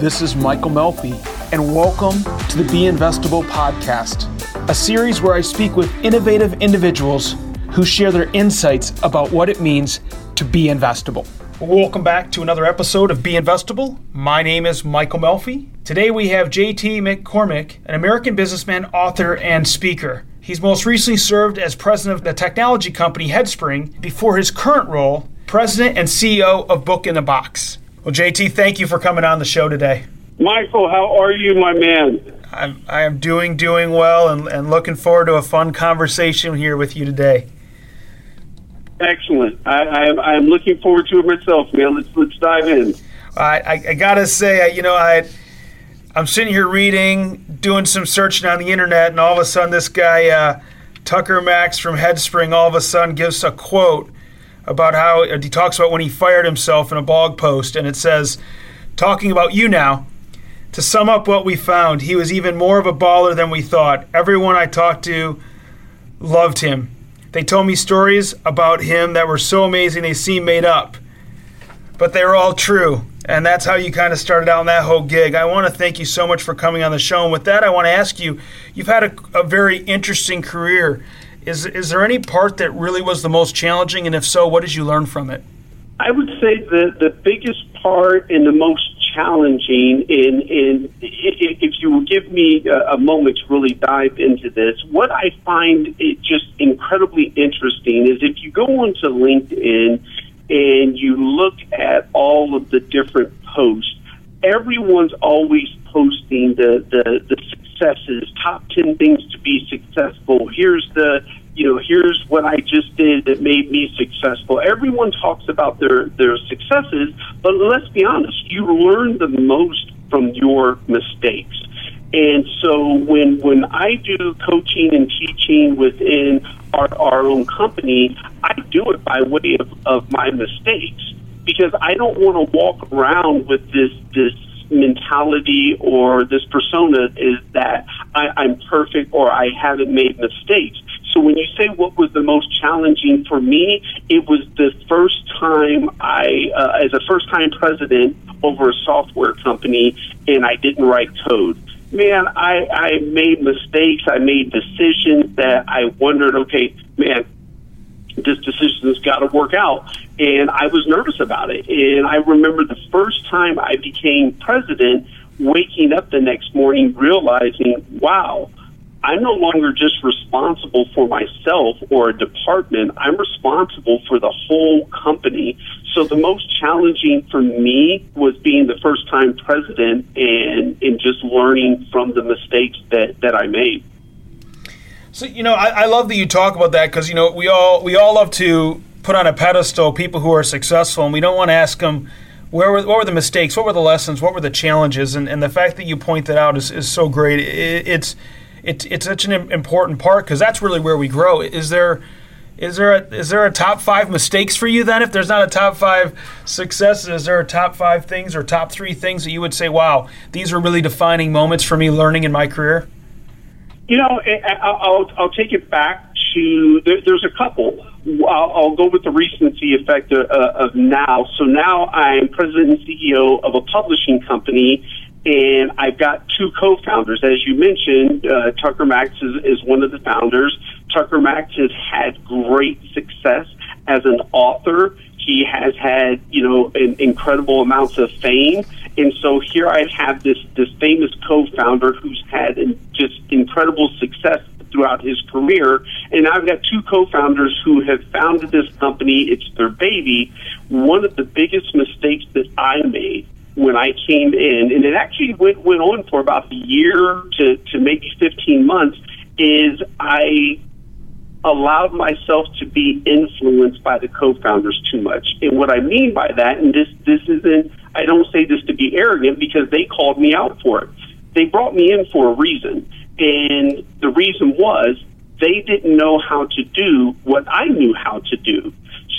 This is Michael Melfi, and welcome to the Be Investable podcast, a series where I speak with innovative individuals who share their insights about what it means to be investable. Welcome back to another episode of Be Investable. My name is Michael Melfi. Today we have JT McCormick, an American businessman, author, and speaker. He's most recently served as president of the technology company Headspring before his current role, president and CEO of Book in a Box. Well, JT, thank you for coming on the show today. Michael, how are you, my man? I'm, I am doing doing well and, and looking forward to a fun conversation here with you today. Excellent. I, I, I'm looking forward to it myself, man. Let's let's dive in. I, I, I gotta say, you know, I I'm sitting here reading, doing some searching on the internet, and all of a sudden, this guy uh, Tucker Max from Headspring all of a sudden gives a quote about how uh, he talks about when he fired himself in a blog post, and it says, talking about you now. To sum up what we found, he was even more of a baller than we thought. Everyone I talked to loved him. They told me stories about him that were so amazing they seemed made up, but they were all true. And that's how you kind of started out in that whole gig. I want to thank you so much for coming on the show. And with that, I want to ask you you've had a, a very interesting career. Is, is there any part that really was the most challenging? And if so, what did you learn from it? I would say the, the biggest part and the most challenging in, in if you will give me a, moment to really dive into this, what I find it just incredibly interesting is if you go onto LinkedIn and you look at all of the different posts, everyone's always posting the, the, the successes, top 10 things to be successful. Here's the you know, here's what I just did that made me successful. Everyone talks about their their successes, but let's be honest, you learn the most from your mistakes. And so when when I do coaching and teaching within our, our own company, I do it by way of, of my mistakes because I don't want to walk around with this this mentality or this persona is that I, I'm perfect or I haven't made mistakes. So when you say what was the most challenging for me, it was the first time I, uh, as a first time president over a software company, and I didn't write code. Man, I, I made mistakes. I made decisions that I wondered, okay, man, this decision has got to work out. And I was nervous about it. And I remember the first time I became president, waking up the next morning realizing, wow, I'm no longer just responsible for myself or a department. I'm responsible for the whole company. So the most challenging for me was being the first time president and, and just learning from the mistakes that, that I made. So you know, I, I love that you talk about that because you know we all we all love to put on a pedestal people who are successful, and we don't want to ask them where were, what were the mistakes, what were the lessons, what were the challenges, and, and the fact that you point that out is, is so great. It, it's it's it's such an important part because that's really where we grow. Is there is there a, is there a top five mistakes for you then? If there's not a top five successes, is there a top five things or top three things that you would say, wow, these are really defining moments for me learning in my career? You know, I'll, I'll take it back to there, there's a couple. I'll, I'll, go with the recency effect of, uh, of now. So now I'm president and CEO of a publishing company, and I've got two co-founders. As you mentioned, uh, Tucker Max is, is one of the founders. Tucker Max has had great success as an author. He has had, you know, an incredible amounts of fame. And so here I have this, this famous co-founder who's had just incredible success throughout his career. And I've got two co-founders who have founded this company. It's their baby. One of the biggest mistakes that I made when I came in, and it actually went, went on for about a year to, to maybe 15 months, is I allowed myself to be influenced by the co-founders too much. And what I mean by that, and this, this isn't, I don't say this to be arrogant because they called me out for it. They brought me in for a reason. And the reason was they didn't know how to do what I knew how to do.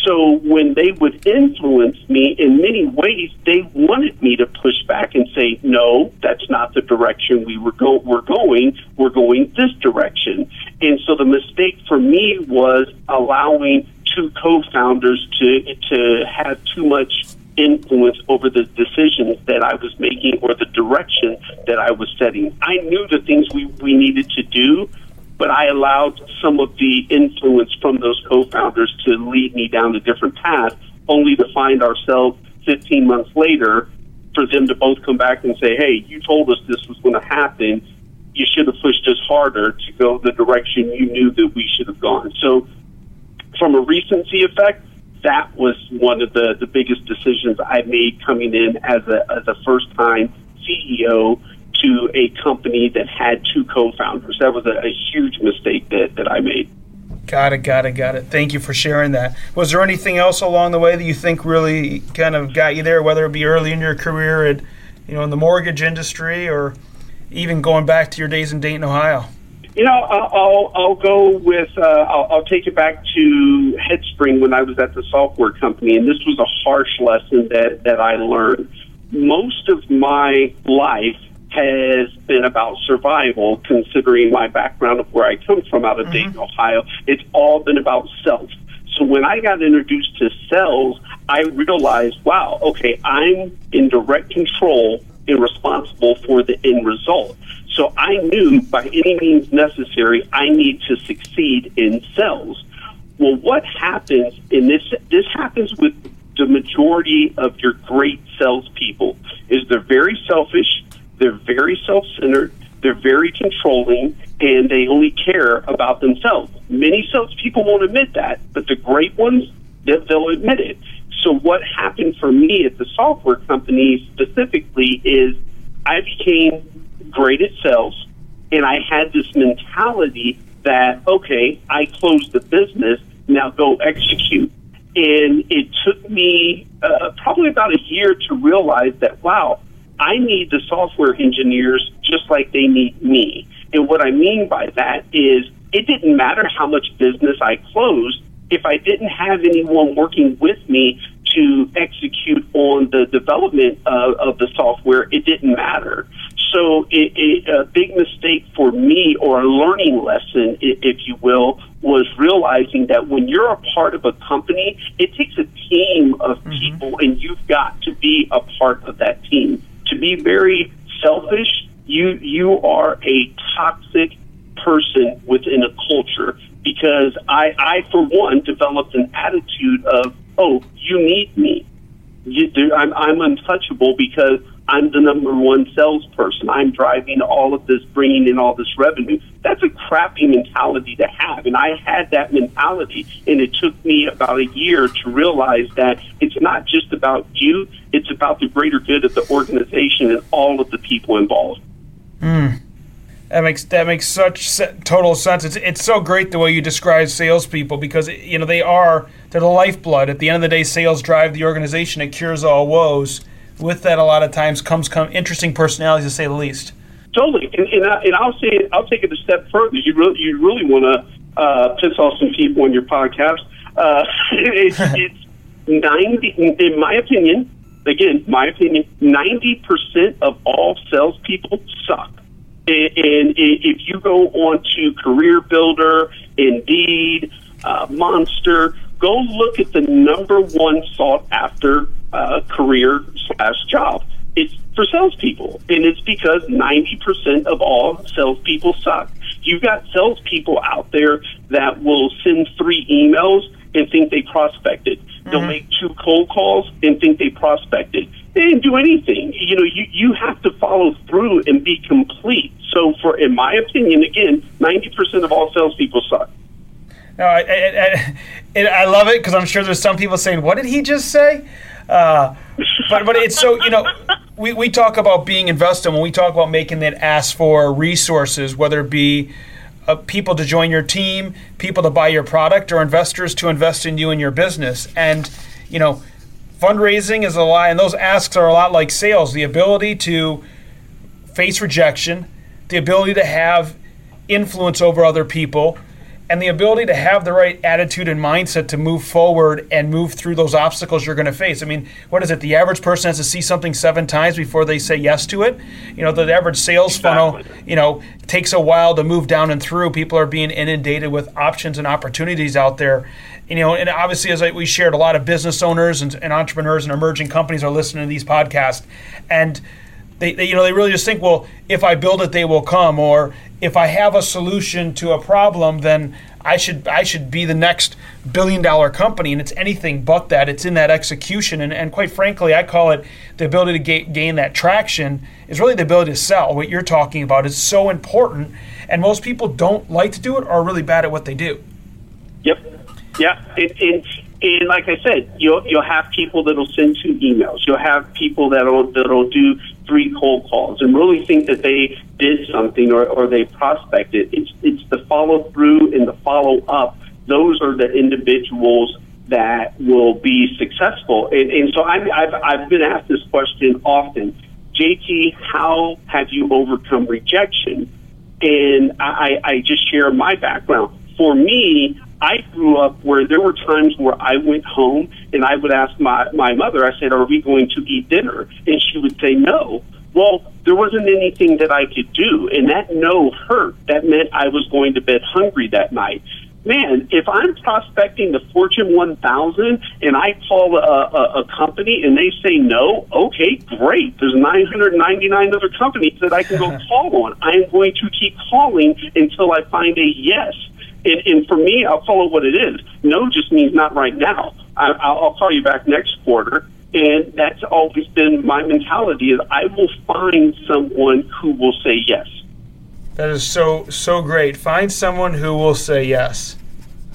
So when they would influence me in many ways, they wanted me to push back and say, no, that's not the direction we were, go- we're going. We're going this direction. And so the mistake for me was allowing two co-founders to, to have too much influence over the decisions that I was making or the direction that I was setting. I knew the things we, we needed to do, but I allowed some of the influence from those co founders to lead me down a different path, only to find ourselves 15 months later for them to both come back and say, hey, you told us this was going to happen. You should have pushed us harder to go the direction you knew that we should have gone. So, from a recency effect, that was one of the, the biggest decisions I made coming in as a, as a first time CEO to a company that had two co founders. That was a, a huge mistake that, that I made. Got it, got it, got it. Thank you for sharing that. Was there anything else along the way that you think really kind of got you there, whether it be early in your career at, you know, in the mortgage industry or even going back to your days in Dayton, Ohio? You know, I'll I'll go with uh, I'll, I'll take it back to Headspring when I was at the software company, and this was a harsh lesson that that I learned. Most of my life has been about survival, considering my background of where I come from out of mm-hmm. Dayton, Ohio. It's all been about self. So when I got introduced to sales, I realized, wow, okay, I'm in direct control and responsible for the end result. So I knew by any means necessary, I need to succeed in sales. Well, what happens in this? This happens with the majority of your great salespeople. Is they're very selfish they're very self centered, they're very controlling, and they only care about themselves. Many salespeople won't admit that, but the great ones, they'll admit it. So, what happened for me at the software company specifically is I became great at sales, and I had this mentality that, okay, I closed the business, now go execute. And it took me uh, probably about a year to realize that, wow, I need the software engineers just like they need me. And what I mean by that is it didn't matter how much business I closed if I didn't have anyone working with me to execute on the development of, of the software, it didn't matter. So, it, it, a big mistake for me, or a learning lesson, if you will, was realizing that when you're a part of a company, it takes a team of mm-hmm. people, and you've got to be a part of that team to be very selfish, you you are a toxic person within a culture because I, I for one developed an attitude of oh you need me you, I'm, I'm untouchable because I'm the number one salesperson. I'm driving all of this, bringing in all this revenue. That's a crappy mentality to have. And I had that mentality. And it took me about a year to realize that it's not just about you, it's about the greater good of the organization and all of the people involved. Mm. That makes that makes such total sense. It's it's so great the way you describe salespeople because you know they are they're the lifeblood. At the end of the day, sales drive the organization. It cures all woes with that, a lot of times comes come interesting personalities, to say the least. Totally, and, and, I, and I'll say I'll take it a step further. You really you really want to uh, piss off some people on your podcast. Uh, it's, it's ninety, in my opinion. Again, my opinion, ninety percent of all salespeople suck. And, and if you go on to Career Builder, Indeed, uh, Monster, go look at the number one sought after uh, career slash job. It's for salespeople, and it's because 90% of all salespeople suck. You've got salespeople out there that will send three emails and think they prospected. Mm-hmm. They'll make two cold calls and think they prospected. They didn't do anything. You know, you, you have to follow through and be complete. So, for in my opinion, again, 90% of all salespeople suck. No, I, I, I, I love it because I'm sure there's some people saying, "What did he just say?" Uh, but but it's so you know we, we talk about being invested when we talk about making that ask for resources, whether it be uh, people to join your team, people to buy your product, or investors to invest in you and your business. And you know, fundraising is a lot, and those asks are a lot like sales. The ability to face rejection, the ability to have influence over other people and the ability to have the right attitude and mindset to move forward and move through those obstacles you're going to face. I mean, what is it? The average person has to see something seven times before they say yes to it. You know, the average sales exactly. funnel, you know, takes a while to move down and through. People are being inundated with options and opportunities out there. You know, and obviously, as I, we shared, a lot of business owners and, and entrepreneurs and emerging companies are listening to these podcasts, and they, they, you know, they really just think, well, if I build it, they will come, or if I have a solution to a problem, then I should I should be the next billion dollar company, and it's anything but that. It's in that execution, and, and quite frankly, I call it the ability to ga- gain that traction is really the ability to sell. What you're talking about is so important, and most people don't like to do it or are really bad at what they do. Yep. Yeah. And, and like I said, you'll you'll have people that'll send two emails. You'll have people that'll that'll do three cold calls and really think that they did something or, or they prospected. It's it's the follow through and the follow up. Those are the individuals that will be successful. And, and so I'm, I've I've been asked this question often. JT, how have you overcome rejection? And I, I just share my background. For me, I grew up where there were times where I went home and I would ask my, my mother, I said, Are we going to eat dinner? And she would say, No. Well, there wasn't anything that I could do. And that no hurt. That meant I was going to bed hungry that night. Man, if I'm prospecting the Fortune 1000 and I call a, a, a company and they say no, okay, great. There's 999 other companies that I can go call on. I am going to keep calling until I find a yes and, and for me, I'll follow what it is. No just means not right now. I, I'll call you back next quarter. And that's always been my mentality is I will find someone who will say yes. That is so so great. Find someone who will say yes.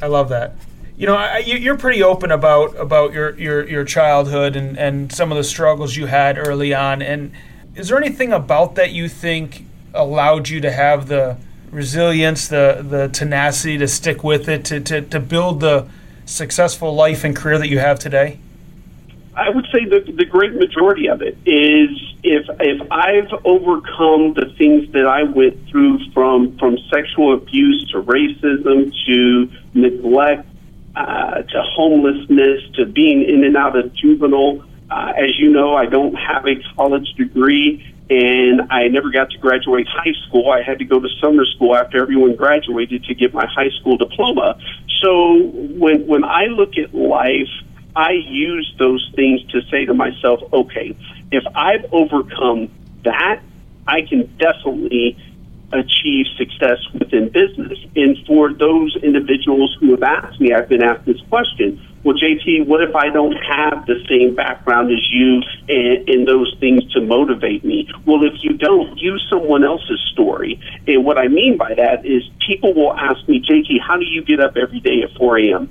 I love that. You know, I, you're pretty open about about your, your, your childhood and, and some of the struggles you had early on. And is there anything about that you think allowed you to have the resilience, the the tenacity to stick with it, to, to, to build the successful life and career that you have today? I would say the the great majority of it is if if I've overcome the things that I went through from from sexual abuse to racism to neglect uh, to homelessness to being in and out of juvenile. Uh, as you know, I don't have a college degree, and I never got to graduate high school. I had to go to summer school after everyone graduated to get my high school diploma. So when when I look at life, I use those things to say to myself, okay, if I've overcome that, I can definitely achieve success within business. And for those individuals who have asked me, I've been asked this question well, JT, what if I don't have the same background as you and, and those things to motivate me? Well, if you don't, use someone else's story. And what I mean by that is people will ask me, JT, how do you get up every day at 4 a.m.?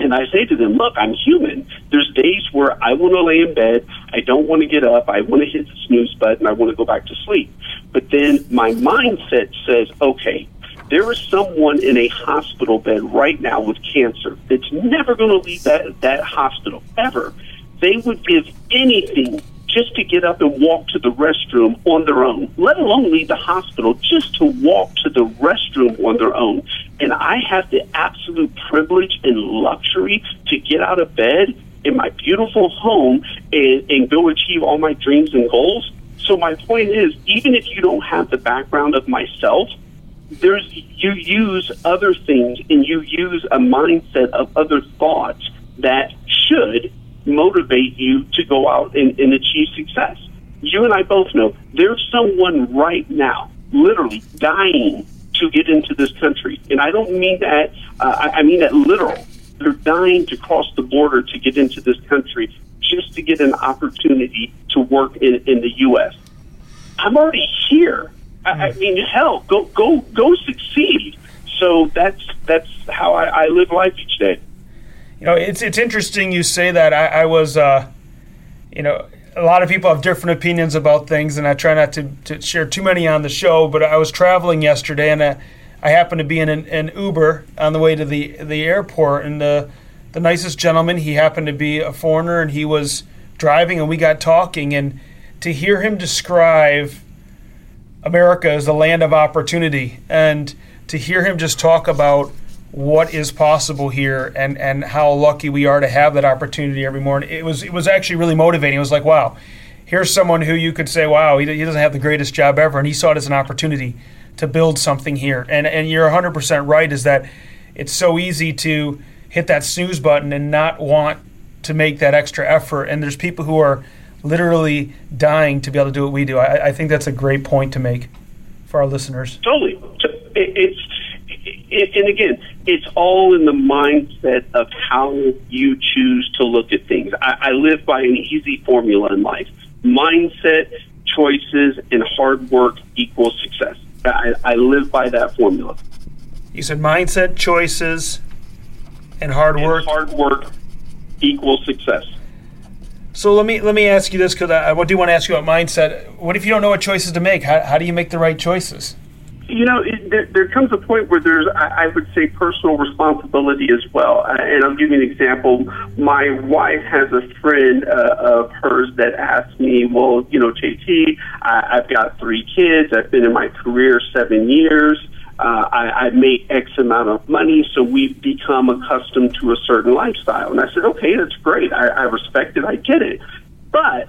And I say to them, look, I'm human. There's days where I want to lay in bed. I don't want to get up. I want to hit the snooze button. I want to go back to sleep. But then my mindset says, okay, there is someone in a hospital bed right now with cancer that's never going to leave that, that hospital ever. They would give anything just to get up and walk to the restroom on their own, let alone leave the hospital, just to walk to the restroom on their own. And I have the absolute privilege and luxury to get out of bed in my beautiful home and, and go achieve all my dreams and goals. So my point is, even if you don't have the background of myself, there's you use other things and you use a mindset of other thoughts that should motivate you to go out and, and achieve success. You and I both know there's someone right now, literally dying to get into this country, and I don't mean that. Uh, I, mean that literal. They're dying to cross the border to get into this country just to get an opportunity to work in, in the U.S. I'm already here. I, I mean, hell, go go go succeed. So that's that's how I, I live life each day. You know, it's it's interesting you say that. I, I was, uh, you know, a lot of people have different opinions about things, and I try not to, to share too many on the show. But I was traveling yesterday, and I, I happened to be in an, an Uber on the way to the the airport, and the the nicest gentleman, he happened to be a foreigner, and he was driving, and we got talking, and to hear him describe America as the land of opportunity. And to hear him just talk about what is possible here and, and how lucky we are to have that opportunity every morning, it was it was actually really motivating. It was like, wow, here's someone who you could say, wow, he, he doesn't have the greatest job ever, and he saw it as an opportunity to build something here. And and you're 100% right. Is that it's so easy to hit that snooze button and not want to make that extra effort. And there's people who are literally dying to be able to do what we do. I, I think that's a great point to make for our listeners. Totally. It's it, and again, it's all in the mindset of how you choose to look at things. I, I live by an easy formula in life: mindset, choices, and hard work equals success. I, I live by that formula. You said mindset, choices, and hard and work. Hard work equals success. So let me let me ask you this because I, I do want to ask you about mindset. What if you don't know what choices to make? How, how do you make the right choices? You know, it, there, there comes a point where there's, I, I would say, personal responsibility as well. Uh, and I'll give you an example. My wife has a friend uh, of hers that asked me, "Well, you know, JT, I, I've got three kids. I've been in my career seven years." Uh, I, I make X amount of money, so we've become accustomed to a certain lifestyle. And I said, okay, that's great. I, I respect it. I get it. But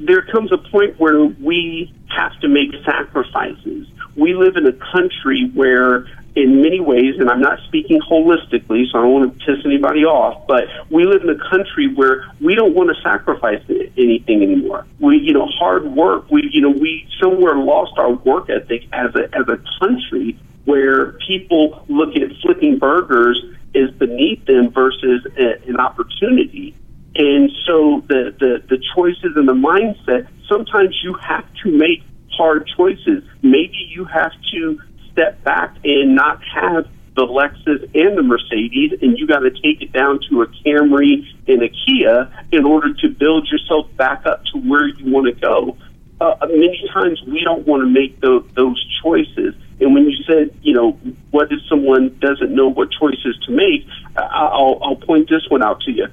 there comes a point where we have to make sacrifices. We live in a country where, in many ways, and I'm not speaking holistically, so I don't want to piss anybody off, but we live in a country where we don't want to sacrifice anything anymore. We, you know, hard work. We, you know, we somewhere lost our work ethic as a as a country where people look at flipping burgers is beneath them versus a, an opportunity. And so the, the, the choices and the mindset, sometimes you have to make hard choices. Maybe you have to step back and not have the Lexus and the Mercedes, and you got to take it down to a Camry and a Kia in order to build yourself back up to where you want to go. Uh, many times we don't want to make those, those choices. And when you said, you know, what if someone doesn't know what choices to make, I'll, I'll point this one out to you.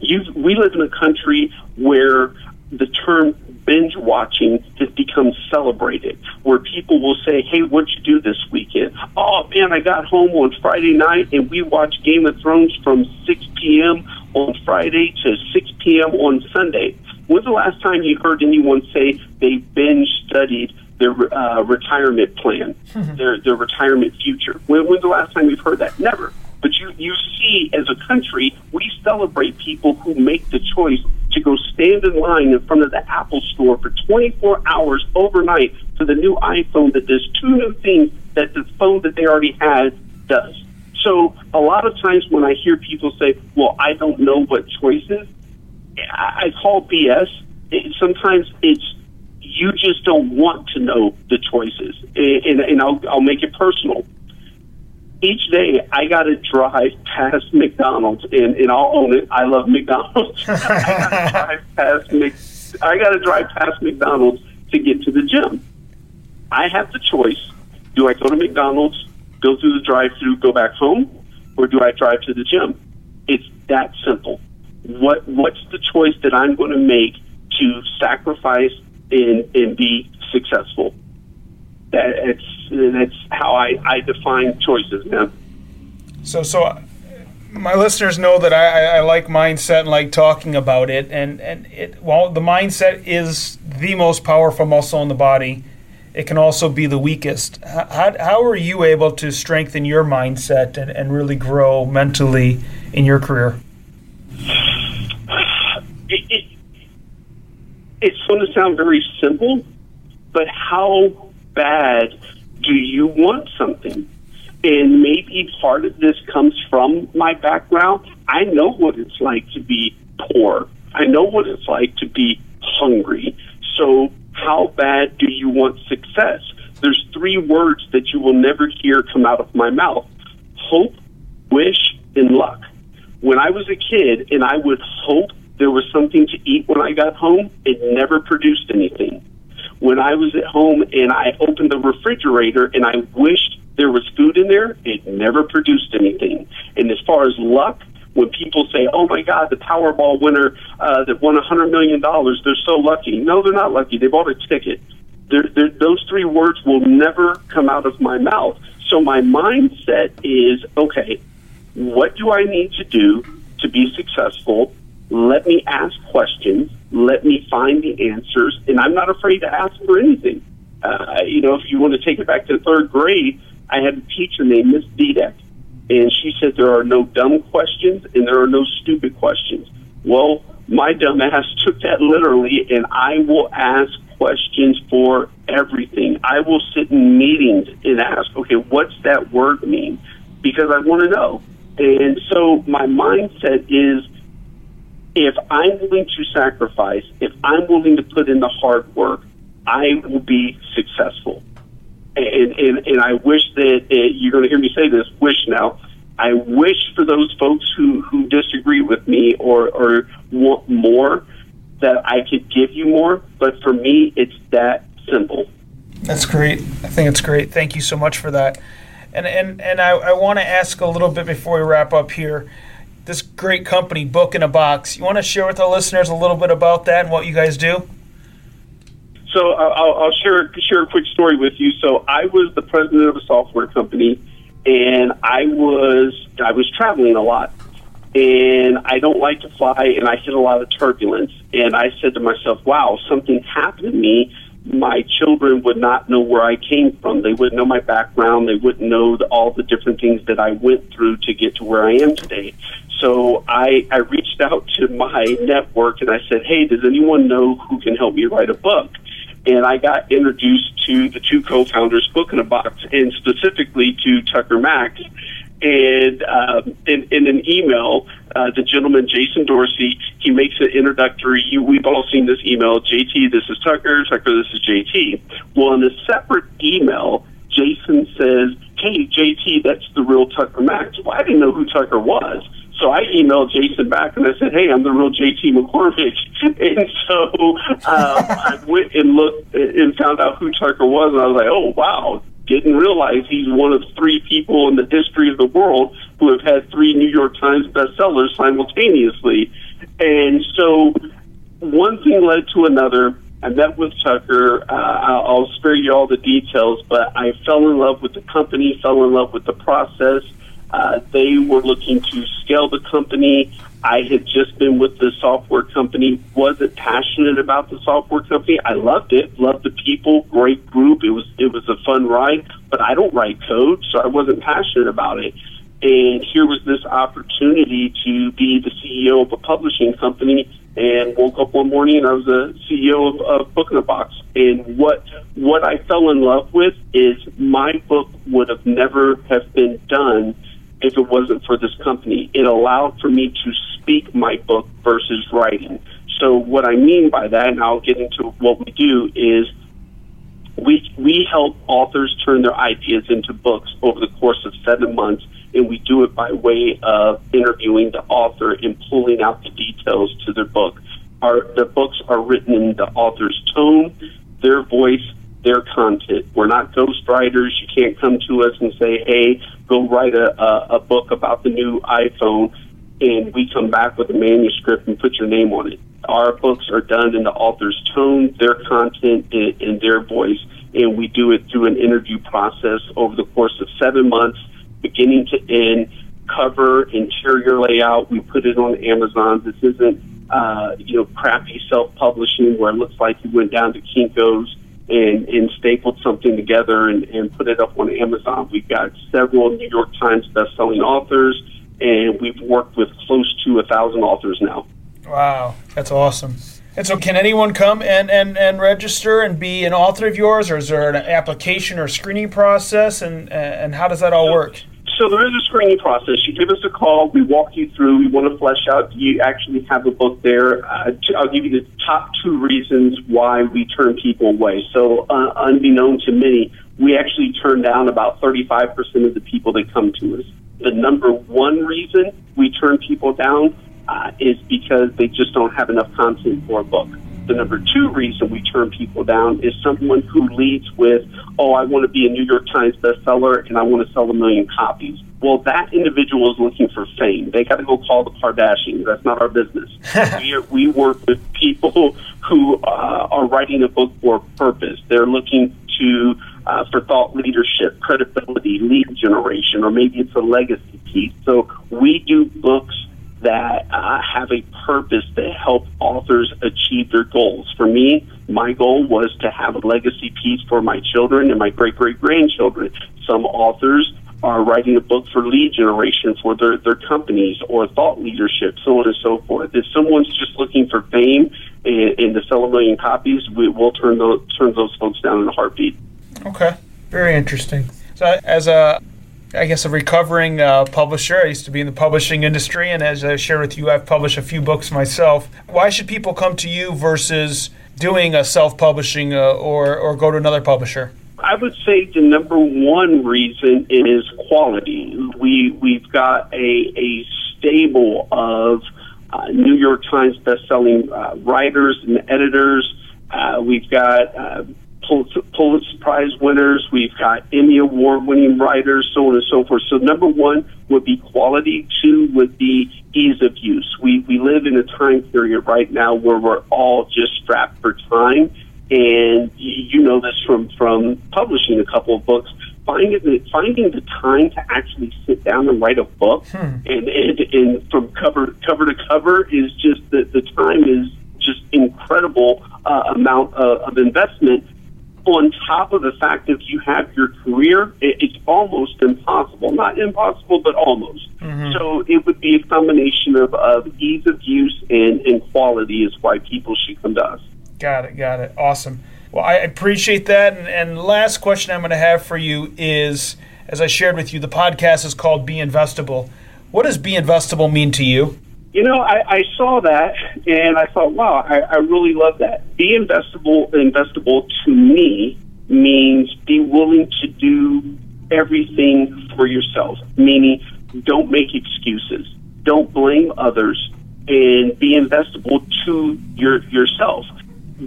you we live in a country where the term binge watching has become celebrated, where people will say, Hey, what'd you do this weekend? Oh, man, I got home on Friday night and we watched Game of Thrones from 6 p.m. on Friday to 6 p.m. on Sunday. When's the last time you heard anyone say they binge studied their uh, retirement plan, their their retirement future? When, when's the last time we've heard that? Never. But you you see, as a country, we celebrate people who make the choice to go stand in line in front of the Apple Store for 24 hours overnight for the new iPhone that does two new things that the phone that they already had does. So a lot of times when I hear people say, "Well, I don't know what choices," I, I call BS. Sometimes it's you just don't want to know the choices, and, and I'll, I'll make it personal. Each day, I got to drive past McDonald's, and, and I'll own it. I love McDonald's. I got to drive past I got to drive past McDonald's to get to the gym. I have the choice: do I go to McDonald's, go through the drive-through, go back home, or do I drive to the gym? It's that simple what what's the choice that I'm going to make to sacrifice and, and be successful? That it's that's how I, I define choices, man. So so uh, my listeners know that I, I, like mindset and like talking about it and, and it while the mindset is the most powerful muscle in the body, it can also be the weakest. How, how are you able to strengthen your mindset and, and really grow mentally in your career? It, it, it's going to sound very simple, but how bad do you want something? And maybe part of this comes from my background. I know what it's like to be poor. I know what it's like to be hungry. So, how bad do you want success? There's three words that you will never hear come out of my mouth hope, wish, and luck when I was a kid and I would hope there was something to eat when I got home, it never produced anything. When I was at home and I opened the refrigerator and I wished there was food in there, it never produced anything. And as far as luck, when people say, "Oh my God, the Powerball winner uh, that won a hundred million dollars, they're so lucky." No, they're not lucky. They bought a ticket. They're, they're, those three words will never come out of my mouth. So my mindset is, okay, what do I need to do to be successful? Let me ask questions. Let me find the answers. And I'm not afraid to ask for anything. Uh, you know, if you want to take it back to third grade, I had a teacher named Miss Dudek. And she said, There are no dumb questions and there are no stupid questions. Well, my dumb ass took that literally, and I will ask questions for everything. I will sit in meetings and ask, okay, what's that word mean? Because I want to know. And so my mindset is if I'm willing to sacrifice, if I'm willing to put in the hard work, I will be successful. And, and, and I wish that uh, you're going to hear me say this, wish now. I wish for those folks who, who disagree with me or, or want more that I could give you more. But for me, it's that simple. That's great. I think it's great. Thank you so much for that. And and and I, I want to ask a little bit before we wrap up here. This great company, Book in a Box. You want to share with our listeners a little bit about that and what you guys do? So I'll, I'll share share a quick story with you. So I was the president of a software company, and I was I was traveling a lot, and I don't like to fly, and I hit a lot of turbulence. And I said to myself, "Wow, something happened to me my children would not know where I came from. They wouldn't know my background. They wouldn't know the, all the different things that I went through to get to where I am today. So I, I reached out to my network and I said, hey, does anyone know who can help me write a book? And I got introduced to the two co-founders, Book in a Box, and specifically to Tucker Max. And um, in, in an email, uh, the gentleman, Jason Dorsey, he makes an introductory. You, we've all seen this email. JT, this is Tucker. Tucker, this is JT. Well, in a separate email, Jason says, "Hey, JT, that's the real Tucker Max." Well, I didn't know who Tucker was. So I emailed Jason back and I said, "Hey, I'm the real JT McCormick." And so uh, I went and looked and found out who Tucker was, and I was like, "Oh, wow, didn't realize he's one of three people in the history of the world who have had three New York Times bestsellers simultaneously. And so one thing led to another. I met with Tucker. Uh, I'll spare you all the details, but I fell in love with the company, fell in love with the process. Uh, they were looking to scale the company. I had just been with the software company, wasn't passionate about the software company. I loved it, loved the people, great group. It was it was a fun ride, but I don't write code, so I wasn't passionate about it. And here was this opportunity to be the CEO of a publishing company and woke up one morning and I was the CEO of, of Book in a Box. And what what I fell in love with is my book would have never have been done if it wasn't for this company. It allowed for me to speak my book versus writing. So what I mean by that, and I'll get into what we do, is we we help authors turn their ideas into books over the course of seven months, and we do it by way of interviewing the author and pulling out the details to their book. Our the books are written in the author's tone, their voice, their content. We're not ghostwriters. You can't come to us and say, "Hey, go write a, a, a book about the new iPhone," and we come back with a manuscript and put your name on it. Our books are done in the author's tone, their content, and, their voice, and we do it through an interview process over the course of seven months, beginning to end. Cover, interior layout. We put it on Amazon. This isn't, uh, you know, crappy self-publishing where it looks like you went down to Kinko's and, and stapled something together and, and put it up on Amazon. We've got several New York Times best-selling authors, and we've worked with close to a thousand authors now. Wow, that's awesome. And so, can anyone come and, and, and register and be an author of yours, or is there an application or screening process, and and how does that all work? So there is a screening process. You give us a call. We walk you through. We want to flesh out. Do You actually have a book there. Uh, I'll give you the top two reasons why we turn people away. So uh, unbeknown to many, we actually turn down about 35% of the people that come to us. The number one reason we turn people down uh, is because they just don't have enough content for a book. The number two reason we turn people down is someone who leads with, oh, I want to be a New York Times bestseller and I want to sell a million copies. Well, that individual is looking for fame. They got to go call the Kardashians. That's not our business. we, are, we work with people who uh, are writing a book for a purpose. They're looking to uh, for thought leadership, credibility, lead generation, or maybe it's a legacy piece. So we do books that uh, have a purpose to help authors achieve their goals. For me, my goal was to have a legacy piece for my children and my great great grandchildren. Some authors are writing a book for lead generation for their, their companies or thought leadership, so on and so forth. If someone's just looking for fame and, and to sell a million copies, we, will turn those, turn those folks down in a heartbeat. Okay, very interesting. So, as a I guess a recovering uh, publisher. I used to be in the publishing industry, and as I shared with you, I've published a few books myself. Why should people come to you versus doing a self-publishing uh, or or go to another publisher? I would say the number one reason is quality. We we've got a a stable of uh, New York Times best-selling uh, writers and editors. Uh, we've got uh, Pulitzer Prize winners. We've got Emmy Award winning writers, so on and so forth. So number one would be quality. Two would be ease of use. We we live in a time period right now where we're all just strapped for time and you know this from from publishing a couple of books. Finding the, finding the time to actually sit down and write a book, hmm. and, and and from cover cover to cover is just the the time is just incredible uh, amount of, of investment. On top of the fact that you have your career, it's almost impossible. Not impossible, but almost. Mm-hmm. So it would be a combination of, of ease of use and, and quality is why people should come to us. Got it. Got it. Awesome. Well, I appreciate that. And, and last question I'm going to have for you is, as I shared with you, the podcast is called Be Investable. What does Be Investable mean to you? You know, I, I saw that and I thought, wow, I, I really love that. Be investable. Investable to me means be willing to do everything for yourself. Meaning, don't make excuses. Don't blame others, and be investable to your yourself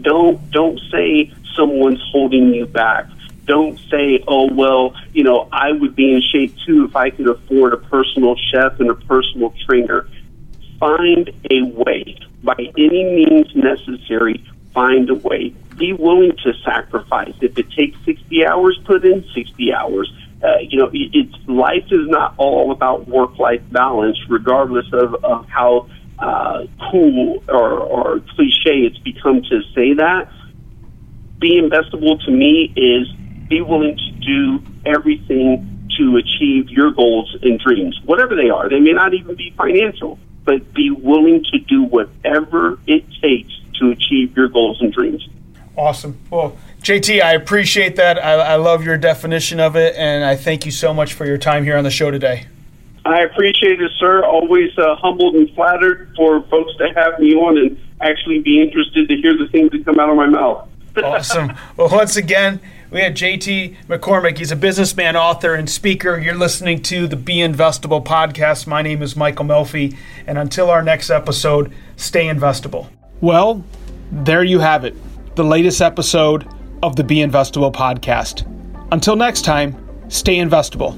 don't don't say someone's holding you back. Don't say, "Oh well, you know, I would be in shape too if I could afford a personal chef and a personal trainer." Find a way, by any means necessary. Find a way. Be willing to sacrifice. If it takes sixty hours, put in sixty hours. Uh, you know, it's life is not all about work-life balance, regardless of, of how uh, cool or, or cliche it's become to say that. Be investable to me is be willing to do everything to achieve your goals and dreams, whatever they are. They may not even be financial, but be willing to do whatever it takes to achieve your goals and dreams. Awesome. Well, JT, I appreciate that. I, I love your definition of it, and I thank you so much for your time here on the show today. I appreciate it, sir. Always uh, humbled and flattered for folks to have me on and actually be interested to hear the things that come out of my mouth. awesome. Well, once again, we had JT McCormick. He's a businessman, author, and speaker. You're listening to the Be Investable podcast. My name is Michael Melfi. And until our next episode, stay investable. Well, there you have it the latest episode of the Be Investable podcast. Until next time, stay investable.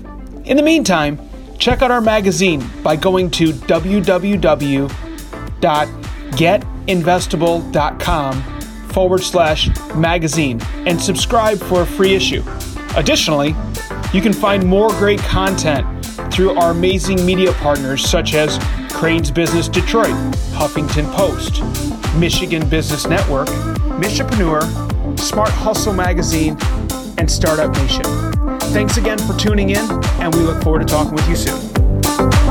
In the meantime, Check out our magazine by going to www.getinvestable.com forward slash magazine and subscribe for a free issue. Additionally, you can find more great content through our amazing media partners such as Crain's Business Detroit, Huffington Post, Michigan Business Network, Michipreneur, Smart Hustle Magazine, and Startup Nation. Thanks again for tuning in, and we look forward to talking with you soon.